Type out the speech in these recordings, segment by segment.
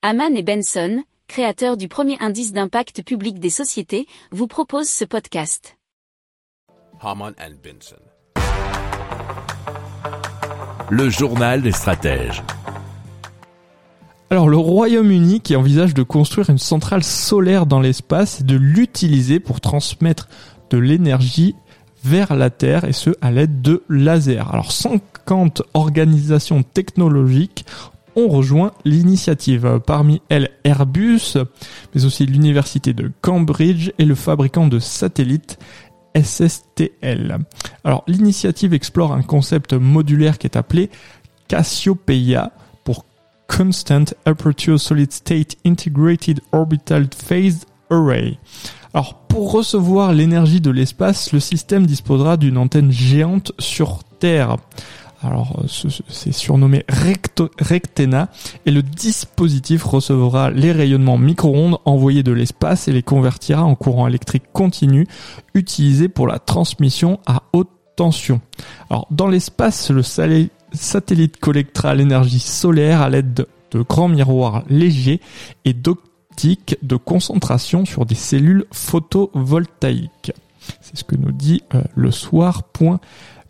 Haman et Benson, créateurs du premier indice d'impact public des sociétés, vous proposent ce podcast. Haman and Benson. Le journal des stratèges. Alors le Royaume-Uni qui envisage de construire une centrale solaire dans l'espace et de l'utiliser pour transmettre de l'énergie vers la Terre et ce à l'aide de lasers. Alors 50 organisations technologiques rejoint l'initiative. Parmi elles Airbus, mais aussi l'université de Cambridge et le fabricant de satellites SSTL. Alors l'initiative explore un concept modulaire qui est appelé Cassiopeia pour Constant Aperture Solid State Integrated Orbital Phased Array. Alors pour recevoir l'énergie de l'espace, le système disposera d'une antenne géante sur Terre. Alors c'est surnommé Rectena et le dispositif recevra les rayonnements micro-ondes envoyés de l'espace et les convertira en courant électrique continu utilisé pour la transmission à haute tension. Alors dans l'espace, le satellite collectera l'énergie solaire à l'aide de, grands miroirs légers et d'optiques de concentration sur des cellules photovoltaïques. C'est ce que nous dit euh, le soir.fr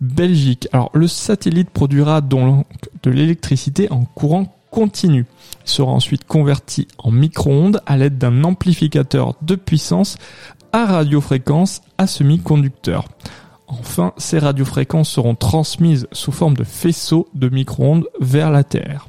Belgique. Alors le satellite produira donc de l'électricité en courant continu. Il sera ensuite converti en micro-ondes à l'aide d'un amplificateur de puissance à radiofréquence à semi-conducteur. Enfin, ces radiofréquences seront transmises sous forme de faisceaux de micro-ondes vers la Terre.